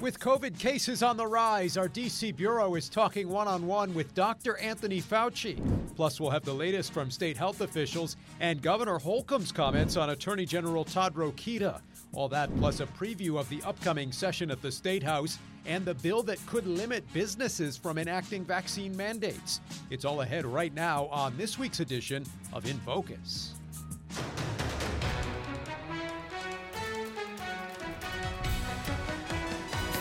With COVID cases on the rise, our DC Bureau is talking one on one with Dr. Anthony Fauci. Plus, we'll have the latest from state health officials and Governor Holcomb's comments on Attorney General Todd Rokita. All that plus a preview of the upcoming session at the State House and the bill that could limit businesses from enacting vaccine mandates. It's all ahead right now on this week's edition of In Focus.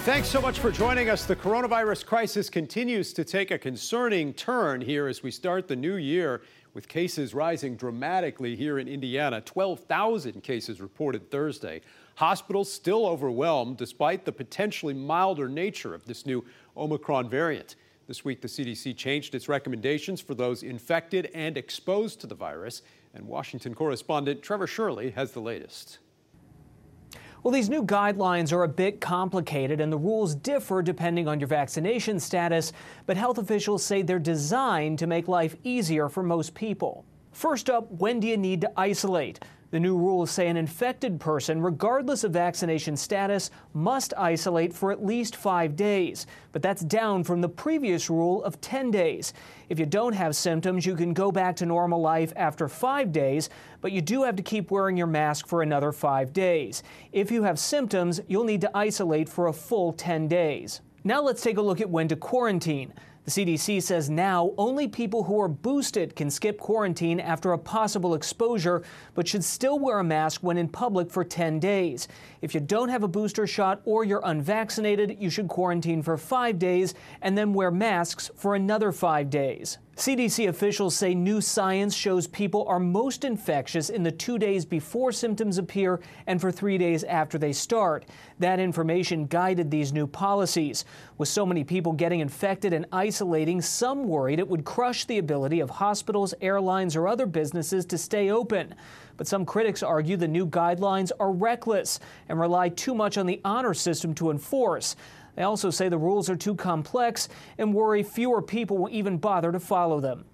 Thanks so much for joining us. The coronavirus crisis continues to take a concerning turn here as we start the new year with cases rising dramatically here in Indiana. 12,000 cases reported Thursday. Hospitals still overwhelmed despite the potentially milder nature of this new Omicron variant. This week, the CDC changed its recommendations for those infected and exposed to the virus. And Washington correspondent Trevor Shirley has the latest. Well, these new guidelines are a bit complicated and the rules differ depending on your vaccination status, but health officials say they're designed to make life easier for most people. First up, when do you need to isolate? The new rules say an infected person, regardless of vaccination status, must isolate for at least five days. But that's down from the previous rule of 10 days. If you don't have symptoms, you can go back to normal life after five days, but you do have to keep wearing your mask for another five days. If you have symptoms, you'll need to isolate for a full 10 days. Now let's take a look at when to quarantine. The CDC says now only people who are boosted can skip quarantine after a possible exposure, but should still wear a mask when in public for 10 days. If you don't have a booster shot or you're unvaccinated, you should quarantine for five days and then wear masks for another five days. CDC officials say new science shows people are most infectious in the two days before symptoms appear and for three days after they start. That information guided these new policies. With so many people getting infected and isolating, some worried it would crush the ability of hospitals, airlines, or other businesses to stay open. But some critics argue the new guidelines are reckless and rely too much on the honor system to enforce. They also say the rules are too complex and worry fewer people will even bother to follow them.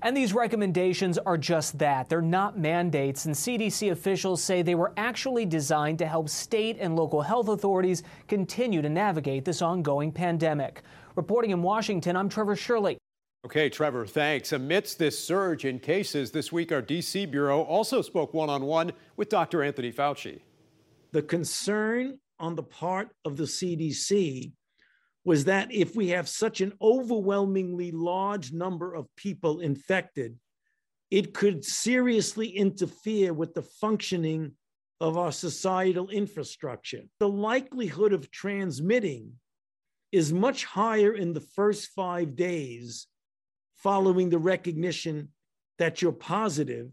And these recommendations are just that. They're not mandates, and CDC officials say they were actually designed to help state and local health authorities continue to navigate this ongoing pandemic. Reporting in Washington, I'm Trevor Shirley. Okay, Trevor, thanks. Amidst this surge in cases this week, our DC Bureau also spoke one on one with Dr. Anthony Fauci. The concern on the part of the CDC was that if we have such an overwhelmingly large number of people infected, it could seriously interfere with the functioning of our societal infrastructure. The likelihood of transmitting is much higher in the first five days following the recognition that you're positive,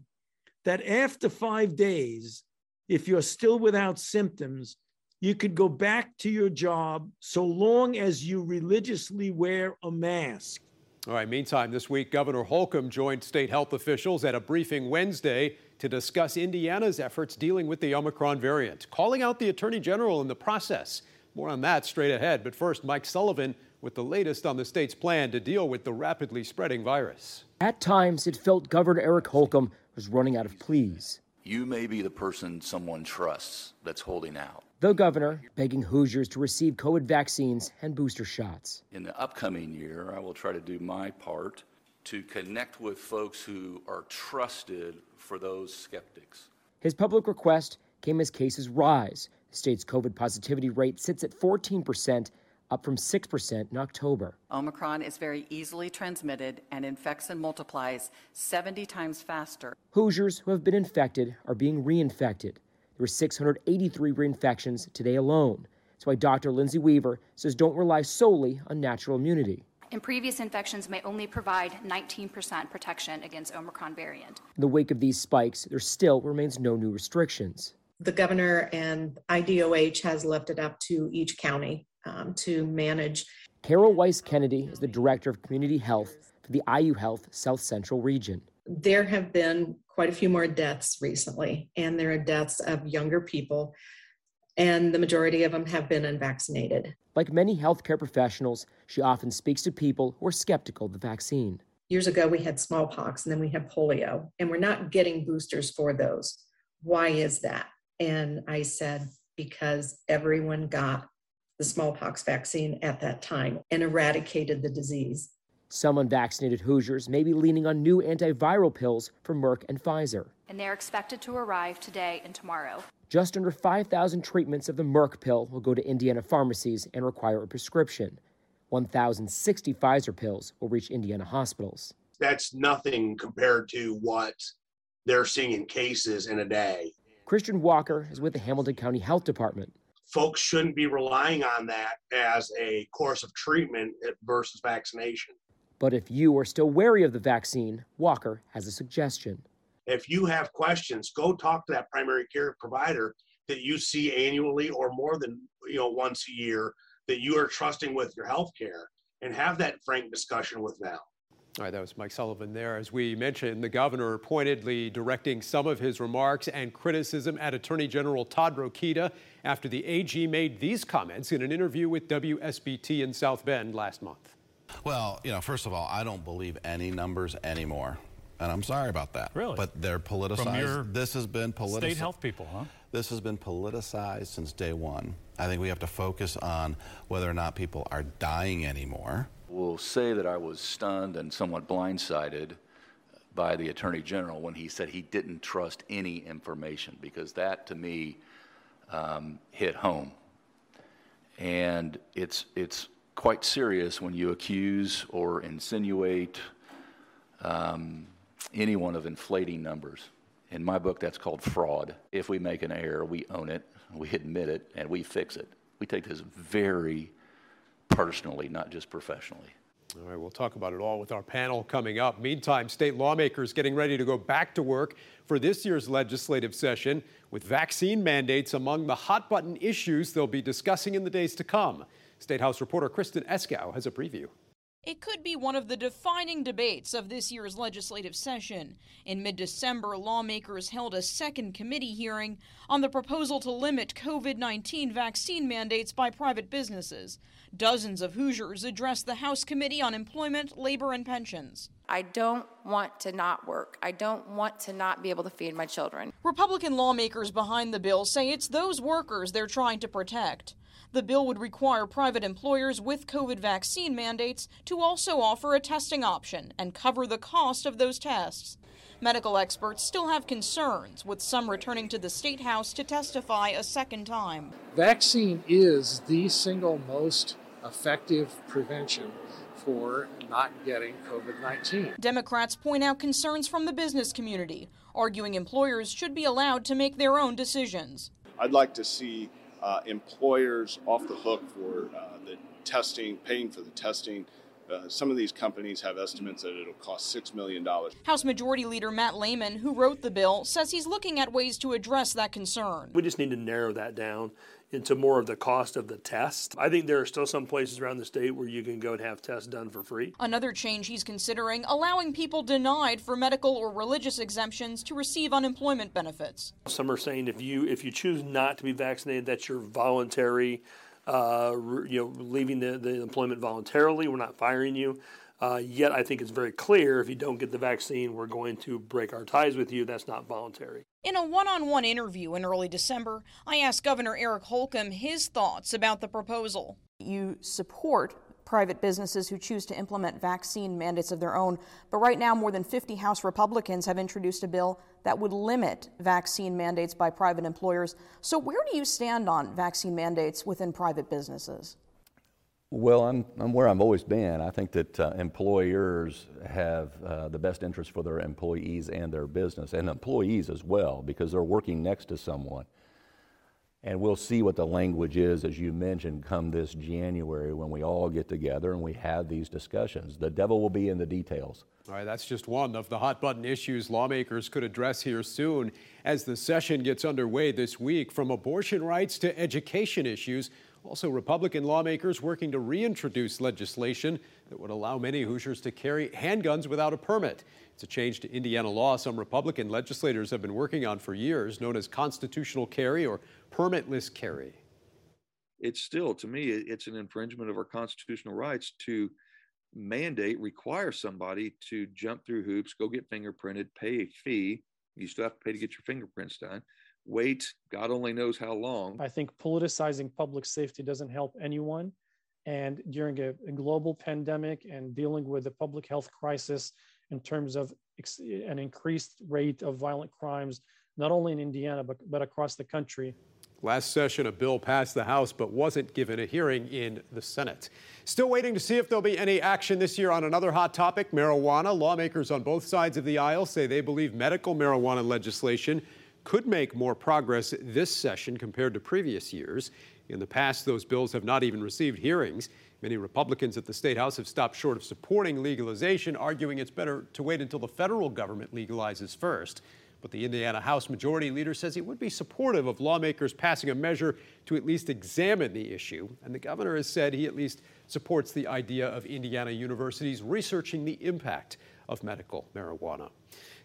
that after five days, if you're still without symptoms, you could go back to your job so long as you religiously wear a mask. All right, meantime, this week, Governor Holcomb joined state health officials at a briefing Wednesday to discuss Indiana's efforts dealing with the Omicron variant, calling out the Attorney General in the process. More on that straight ahead. But first, Mike Sullivan with the latest on the state's plan to deal with the rapidly spreading virus. At times, it felt Governor Eric Holcomb was running out of pleas. You may be the person someone trusts that's holding out. The governor begging Hoosiers to receive COVID vaccines and booster shots. In the upcoming year, I will try to do my part to connect with folks who are trusted for those skeptics. His public request came as cases rise. The state's COVID positivity rate sits at 14%, up from 6% in October. Omicron is very easily transmitted and infects and multiplies 70 times faster. Hoosiers who have been infected are being reinfected. There were 683 reinfections today alone. That's why Dr. Lindsay Weaver says don't rely solely on natural immunity. And previous infections may only provide 19% protection against Omicron variant. In the wake of these spikes, there still remains no new restrictions. The governor and IDOH has left it up to each county um, to manage. Carol Weiss Kennedy is the director of community health for the IU Health South Central region. There have been quite a few more deaths recently, and there are deaths of younger people, and the majority of them have been unvaccinated. Like many healthcare professionals, she often speaks to people who are skeptical of the vaccine. Years ago, we had smallpox and then we had polio, and we're not getting boosters for those. Why is that? And I said, because everyone got the smallpox vaccine at that time and eradicated the disease. Some unvaccinated Hoosiers may be leaning on new antiviral pills from Merck and Pfizer. And they're expected to arrive today and tomorrow. Just under 5,000 treatments of the Merck pill will go to Indiana pharmacies and require a prescription. 1,060 Pfizer pills will reach Indiana hospitals. That's nothing compared to what they're seeing in cases in a day. Christian Walker is with the Hamilton County Health Department. Folks shouldn't be relying on that as a course of treatment versus vaccination. But if you are still wary of the vaccine, Walker has a suggestion. If you have questions, go talk to that primary care provider that you see annually or more than you know once a year that you are trusting with your health care and have that frank discussion with them. All right, that was Mike Sullivan there. As we mentioned, the governor pointedly directing some of his remarks and criticism at Attorney General Todd Rokita after the AG made these comments in an interview with WSBT in South Bend last month. Well, you know, first of all, I don't believe any numbers anymore. And I'm sorry about that. Really? But they're politicized. From your this has been politicized. State health people, huh? This has been politicized since day one. I think we have to focus on whether or not people are dying anymore. Will say that I was stunned and somewhat blindsided by the Attorney General when he said he didn't trust any information because that to me um, hit home. And it's, it's quite serious when you accuse or insinuate um, anyone of inflating numbers. In my book, that's called fraud. If we make an error, we own it, we admit it, and we fix it. We take this very personally, not just professionally. All right, we'll talk about it all with our panel coming up. Meantime, state lawmakers getting ready to go back to work for this year's legislative session with vaccine mandates among the hot button issues they'll be discussing in the days to come. State House reporter Kristen Eskow has a preview. It could be one of the defining debates of this year's legislative session. In mid December, lawmakers held a second committee hearing on the proposal to limit COVID 19 vaccine mandates by private businesses. Dozens of Hoosiers addressed the House Committee on Employment, Labor, and Pensions. I don't want to not work. I don't want to not be able to feed my children. Republican lawmakers behind the bill say it's those workers they're trying to protect. The bill would require private employers with COVID vaccine mandates to also offer a testing option and cover the cost of those tests. Medical experts still have concerns, with some returning to the State House to testify a second time. Vaccine is the single most effective prevention for not getting COVID 19. Democrats point out concerns from the business community, arguing employers should be allowed to make their own decisions. I'd like to see uh, employers off the hook for uh, the testing, paying for the testing. Uh, some of these companies have estimates that it'll cost $6 million. House Majority Leader Matt Lehman, who wrote the bill, says he's looking at ways to address that concern. We just need to narrow that down into more of the cost of the test. I think there are still some places around the state where you can go and have tests done for free. Another change he's considering allowing people denied for medical or religious exemptions to receive unemployment benefits. Some are saying if you if you choose not to be vaccinated, that's your voluntary uh, you know, leaving the, the employment voluntarily. We're not firing you. Uh, yet I think it's very clear if you don't get the vaccine, we're going to break our ties with you. That's not voluntary. In a one on one interview in early December, I asked Governor Eric Holcomb his thoughts about the proposal. You support private businesses who choose to implement vaccine mandates of their own, but right now more than 50 House Republicans have introduced a bill that would limit vaccine mandates by private employers. So, where do you stand on vaccine mandates within private businesses? Well, I'm, I'm where I've always been. I think that uh, employers have uh, the best interest for their employees and their business, and employees as well, because they're working next to someone. And we'll see what the language is, as you mentioned, come this January when we all get together and we have these discussions. The devil will be in the details. All right, that's just one of the hot button issues lawmakers could address here soon as the session gets underway this week, from abortion rights to education issues. Also, Republican lawmakers working to reintroduce legislation that would allow many Hoosiers to carry handguns without a permit. It's a change to Indiana law some Republican legislators have been working on for years, known as constitutional carry or permitless carry. It's still, to me, it's an infringement of our constitutional rights to mandate, require somebody to jump through hoops, go get fingerprinted, pay a fee. You still have to pay to get your fingerprints done wait God only knows how long. I think politicizing public safety doesn't help anyone. And during a, a global pandemic and dealing with a public health crisis in terms of ex- an increased rate of violent crimes, not only in Indiana, but, but across the country, Last session, a bill passed the House but wasn't given a hearing in the Senate. Still waiting to see if there'll be any action this year on another hot topic marijuana. Lawmakers on both sides of the aisle say they believe medical marijuana legislation could make more progress this session compared to previous years. In the past, those bills have not even received hearings. Many Republicans at the State House have stopped short of supporting legalization, arguing it's better to wait until the federal government legalizes first. But the Indiana House Majority Leader says he would be supportive of lawmakers passing a measure to at least examine the issue. And the governor has said he at least supports the idea of Indiana universities researching the impact of medical marijuana.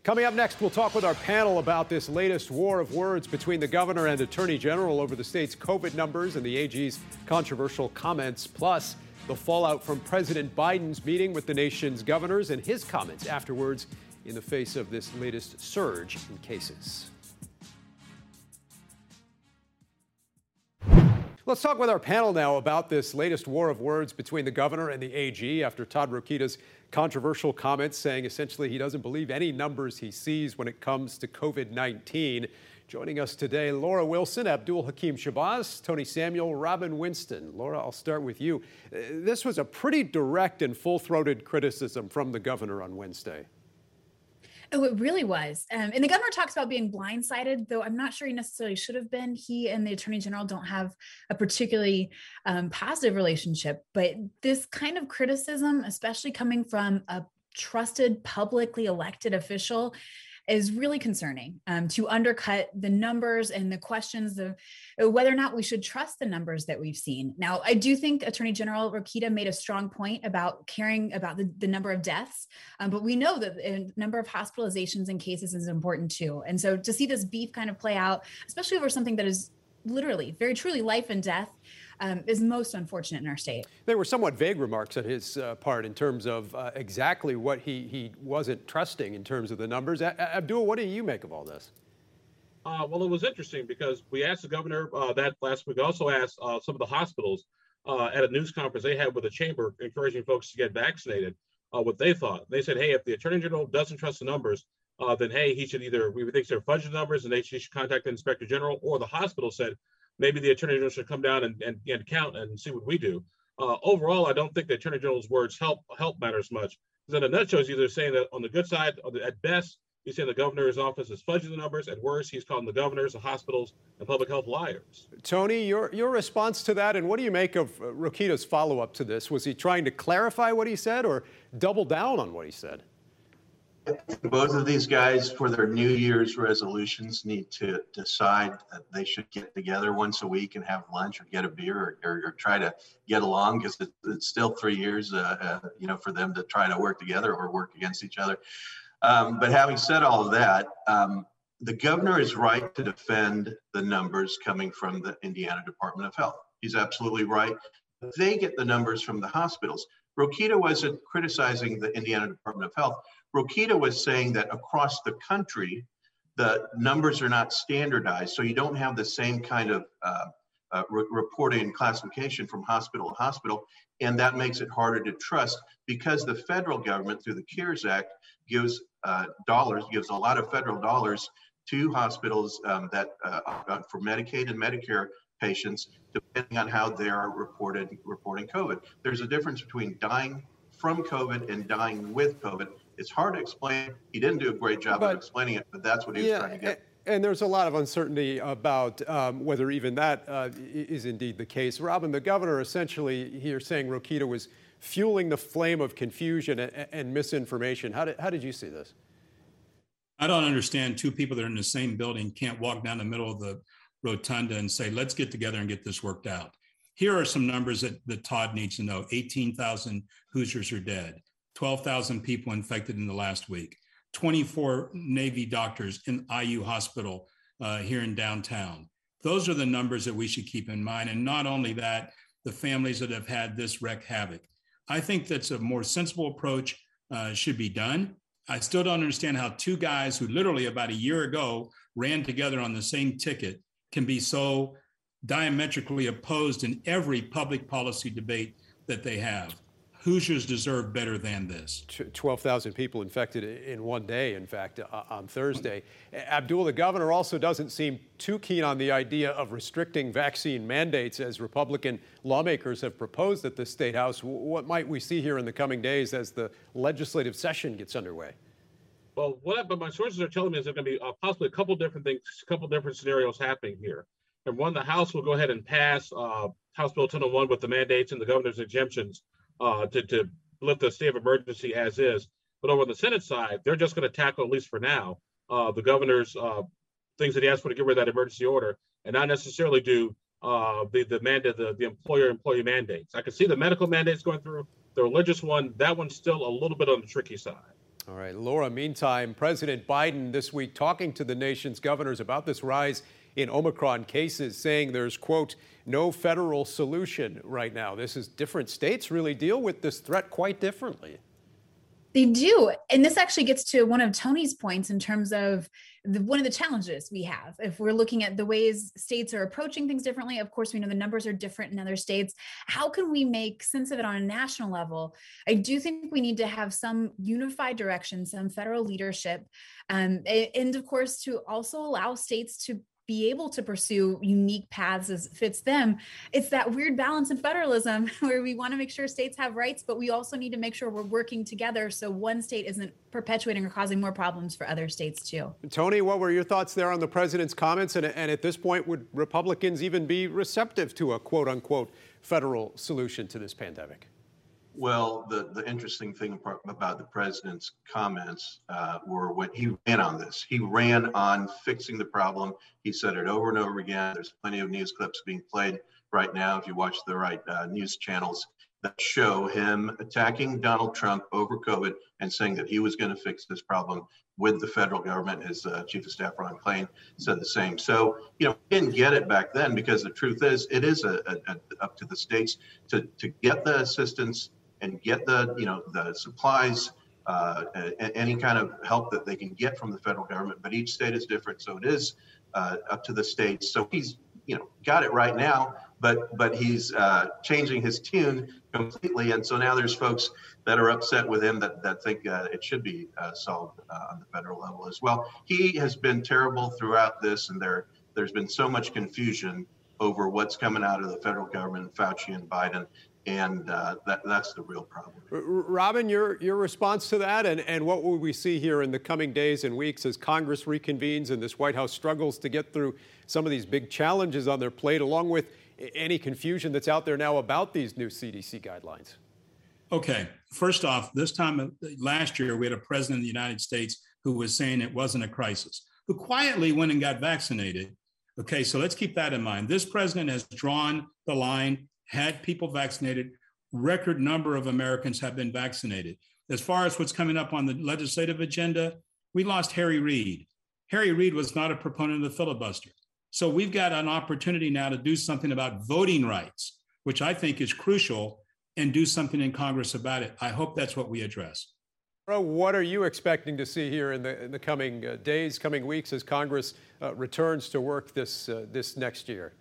Coming up next, we'll talk with our panel about this latest war of words between the governor and attorney general over the state's COVID numbers and the AG's controversial comments, plus the fallout from President Biden's meeting with the nation's governors and his comments afterwards in the face of this latest surge in cases. Let's talk with our panel now about this latest war of words between the governor and the AG after Todd Rokita's controversial comments saying essentially he doesn't believe any numbers he sees when it comes to COVID 19. Joining us today, Laura Wilson, Abdul Hakim Shabazz, Tony Samuel, Robin Winston. Laura, I'll start with you. Uh, this was a pretty direct and full throated criticism from the governor on Wednesday. Oh, it really was. Um, and the governor talks about being blindsided, though I'm not sure he necessarily should have been. He and the attorney general don't have a particularly um, positive relationship. But this kind of criticism, especially coming from a trusted, publicly elected official, is really concerning um, to undercut the numbers and the questions of uh, whether or not we should trust the numbers that we've seen. Now, I do think Attorney General Rokita made a strong point about caring about the, the number of deaths, um, but we know that the number of hospitalizations and cases is important too. And so to see this beef kind of play out, especially over something that is literally, very truly life and death, um, is most unfortunate in our state. There were somewhat vague remarks on his uh, part in terms of uh, exactly what he, he wasn't trusting in terms of the numbers. A- Abdul, what do you make of all this? Uh, well, it was interesting because we asked the governor uh, that last week. Also asked uh, some of the hospitals uh, at a news conference they had with the chamber, encouraging folks to get vaccinated, what they thought. They said, "Hey, if the attorney general doesn't trust the numbers, then hey, he should either we would think they're fudging the numbers and they should, should contact the inspector general, or the hospital said maybe the attorney general should come down and, and, and count and see what we do. Uh, overall, I don't think the attorney general's words help help matters much. Because in a nutshell, he's either saying that on the good side, at best, he's saying the governor's office is fudging the numbers. At worst, he's calling the governors, the hospitals, and public health liars. Tony, your your response to that, and what do you make of uh, Rokita's follow up to this? Was he trying to clarify what he said or double down on what he said? Both of these guys for their new year's resolutions need to decide that they should get together once a week and have lunch or get a beer or, or, or try to get along because it, it's still three years uh, uh, you know for them to try to work together or work against each other. Um, but having said all of that um, the governor is right to defend the numbers coming from the indiana department of health. He's absolutely right. They get the numbers from the hospitals. Rokita wasn't criticizing the indiana department of health Rokita was saying that across the country, the numbers are not standardized. So you don't have the same kind of uh, uh, re- reporting and classification from hospital to hospital. And that makes it harder to trust because the federal government, through the CARES Act, gives uh, dollars, gives a lot of federal dollars to hospitals um, that uh, uh, for Medicaid and Medicare patients, depending on how they are reported reporting COVID. There's a difference between dying from COVID and dying with COVID. It's hard to explain. He didn't do a great job but, of explaining it, but that's what he yeah, was trying to get. And there's a lot of uncertainty about um, whether even that uh, is indeed the case. Robin, the governor essentially here saying Rokita was fueling the flame of confusion and, and misinformation. How did, how did you see this? I don't understand two people that are in the same building can't walk down the middle of the rotunda and say, let's get together and get this worked out. Here are some numbers that, that Todd needs to know 18,000 Hoosiers are dead. 12,000 people infected in the last week, 24 Navy doctors in IU hospital uh, here in downtown. Those are the numbers that we should keep in mind. And not only that, the families that have had this wreak havoc. I think that's a more sensible approach uh, should be done. I still don't understand how two guys who literally about a year ago ran together on the same ticket can be so diametrically opposed in every public policy debate that they have. Hoosiers deserve better than this. 12,000 people infected in one day, in fact, uh, on Thursday. Abdul, the governor also doesn't seem too keen on the idea of restricting vaccine mandates as Republican lawmakers have proposed at the State House. What might we see here in the coming days as the legislative session gets underway? Well, what but my sources are telling me is there's going to be uh, possibly a couple different things, a couple different scenarios happening here. And one, the House will go ahead and pass uh, House Bill 1001 with the mandates and the governor's exemptions uh, to, to lift the state of emergency as is. But over the Senate side, they're just going to tackle, at least for now, uh, the governor's uh, things that he asked for to get rid of that emergency order and not necessarily do uh, the, the mandate, the, the employer employee mandates. I can see the medical mandates going through. The religious one, that one's still a little bit on the tricky side. All right, Laura, meantime, President Biden this week talking to the nation's governors about this rise in Omicron cases, saying there's, quote, no federal solution right now. This is different states really deal with this threat quite differently. They do. And this actually gets to one of Tony's points in terms of the, one of the challenges we have. If we're looking at the ways states are approaching things differently, of course, we know the numbers are different in other states. How can we make sense of it on a national level? I do think we need to have some unified direction, some federal leadership, um, and of course, to also allow states to be able to pursue unique paths as fits them. It's that weird balance in federalism where we want to make sure states have rights, but we also need to make sure we're working together so one state isn't perpetuating or causing more problems for other states too. Tony, what were your thoughts there on the president's comments? And, and at this point, would Republicans even be receptive to a quote unquote federal solution to this pandemic? Well, the, the interesting thing about the president's comments uh, were when he ran on this. He ran on fixing the problem. He said it over and over again. There's plenty of news clips being played right now, if you watch the right uh, news channels, that show him attacking Donald Trump over COVID and saying that he was going to fix this problem with the federal government. His uh, chief of staff, Ron Klain, said the same. So, you know, didn't get it back then because the truth is, it is a, a, a, up to the states to, to get the assistance and get the you know the supplies uh, any kind of help that they can get from the federal government but each state is different. So it is uh, up to the states. So he's you know got it right now but but he's uh, changing his tune completely. And so now there's folks that are upset with him that, that think uh, it should be uh, solved uh, on the federal level as well. He has been terrible throughout this and there there's been so much confusion over what's coming out of the federal government, Fauci and Biden, and uh, that, that's the real problem. Robin, your, your response to that, and, and what will we see here in the coming days and weeks as Congress reconvenes and this White House struggles to get through some of these big challenges on their plate, along with any confusion that's out there now about these new CDC guidelines? Okay, first off, this time last year, we had a president of the United States who was saying it wasn't a crisis, who quietly went and got vaccinated. Okay, so let's keep that in mind. This president has drawn the line had people vaccinated. Record number of Americans have been vaccinated. As far as what's coming up on the legislative agenda, we lost Harry Reid. Harry Reid was not a proponent of the filibuster. So we've got an opportunity now to do something about voting rights, which I think is crucial, and do something in Congress about it. I hope that's what we address. What are you expecting to see here in the, in the coming uh, days, coming weeks, as Congress uh, returns to work this, uh, this next year?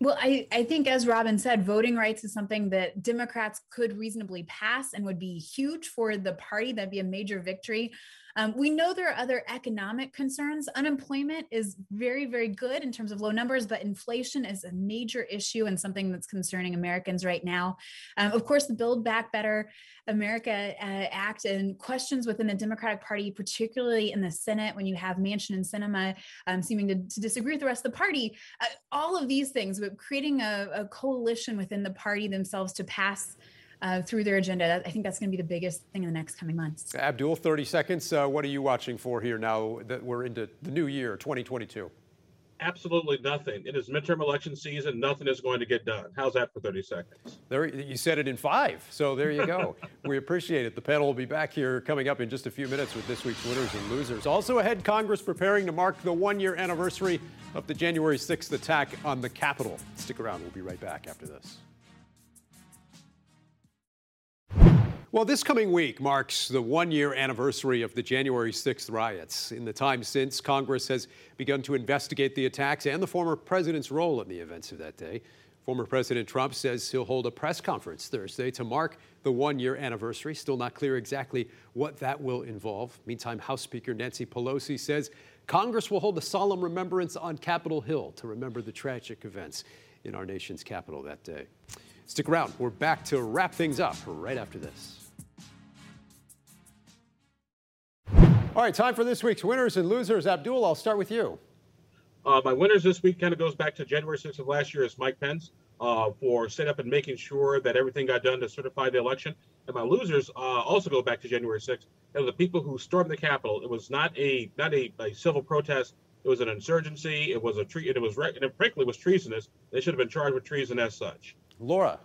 Well, I, I think, as Robin said, voting rights is something that Democrats could reasonably pass and would be huge for the party. That'd be a major victory. Um, we know there are other economic concerns. Unemployment is very, very good in terms of low numbers, but inflation is a major issue and something that's concerning Americans right now. Um, of course, the Build Back Better America uh, Act and questions within the Democratic Party, particularly in the Senate, when you have Manchin and Sinema um, seeming to, to, disagree with the rest of the party. Uh, all of these things, creating a, a coalition within the party themselves to pass uh, through their agenda. I think that's going to be the biggest thing in the next coming months. Abdul, 30 seconds. Uh, what are you watching for here now that we're into the new year, 2022? Absolutely nothing. It is midterm election season. Nothing is going to get done. How's that for 30 seconds? There, you said it in five. So there you go. we appreciate it. The panel will be back here coming up in just a few minutes with this week's winners and losers. Also ahead, Congress preparing to mark the one year anniversary of the January 6th attack on the Capitol. Stick around. We'll be right back after this. Well, this coming week marks the one year anniversary of the January 6th riots. In the time since, Congress has begun to investigate the attacks and the former president's role in the events of that day. Former President Trump says he'll hold a press conference Thursday to mark the one year anniversary. Still not clear exactly what that will involve. Meantime, House Speaker Nancy Pelosi says Congress will hold a solemn remembrance on Capitol Hill to remember the tragic events in our nation's capital that day. Stick around. We're back to wrap things up right after this. All right, time for this week's winners and losers. Abdul, I'll start with you. Uh, my winners this week kind of goes back to January 6th of last year is Mike Pence uh, for setting up and making sure that everything got done to certify the election. And my losers uh, also go back to January 6th. And the people who stormed the Capitol. It was not a not a, a civil protest. It was an insurgency. It was a tre- it was re- and it frankly was treasonous. They should have been charged with treason as such. Laura.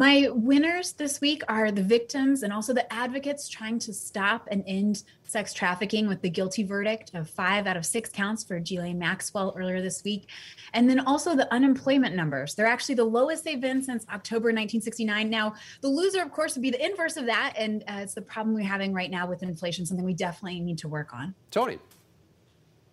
My winners this week are the victims and also the advocates trying to stop and end sex trafficking with the guilty verdict of five out of six counts for Ghislaine Maxwell earlier this week. And then also the unemployment numbers. They're actually the lowest they've been since October 1969. Now, the loser, of course, would be the inverse of that. And uh, it's the problem we're having right now with inflation, something we definitely need to work on. Tony.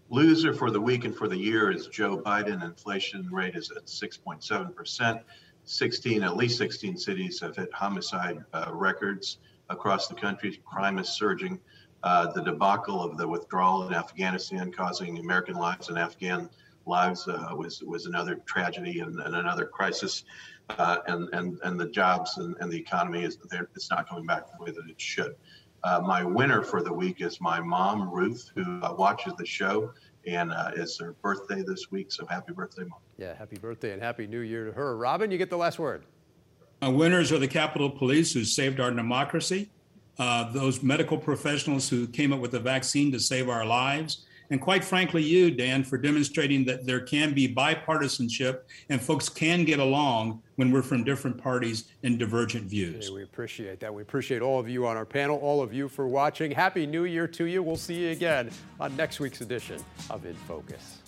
Loser for the week and for the year is Joe Biden. Inflation rate is at 6.7 percent. 16, at least 16 cities have hit homicide uh, records across the country. Crime is surging. Uh, the debacle of the withdrawal in Afghanistan causing American lives and Afghan lives uh, was was another tragedy and, and another crisis. Uh, and, and, and the jobs and, and the economy is there. It's not coming back the way that it should. Uh, my winner for the week is my mom, Ruth, who uh, watches the show and uh, it's her birthday this week. So happy birthday, Mom. Yeah, happy birthday and happy new year to her. Robin, you get the last word. Our winners are the Capitol Police who saved our democracy, uh, those medical professionals who came up with the vaccine to save our lives, and quite frankly, you, Dan, for demonstrating that there can be bipartisanship and folks can get along when we're from different parties and divergent views. we appreciate that. We appreciate all of you on our panel, all of you for watching. Happy New Year to you. We'll see you again on next week's edition of In Focus.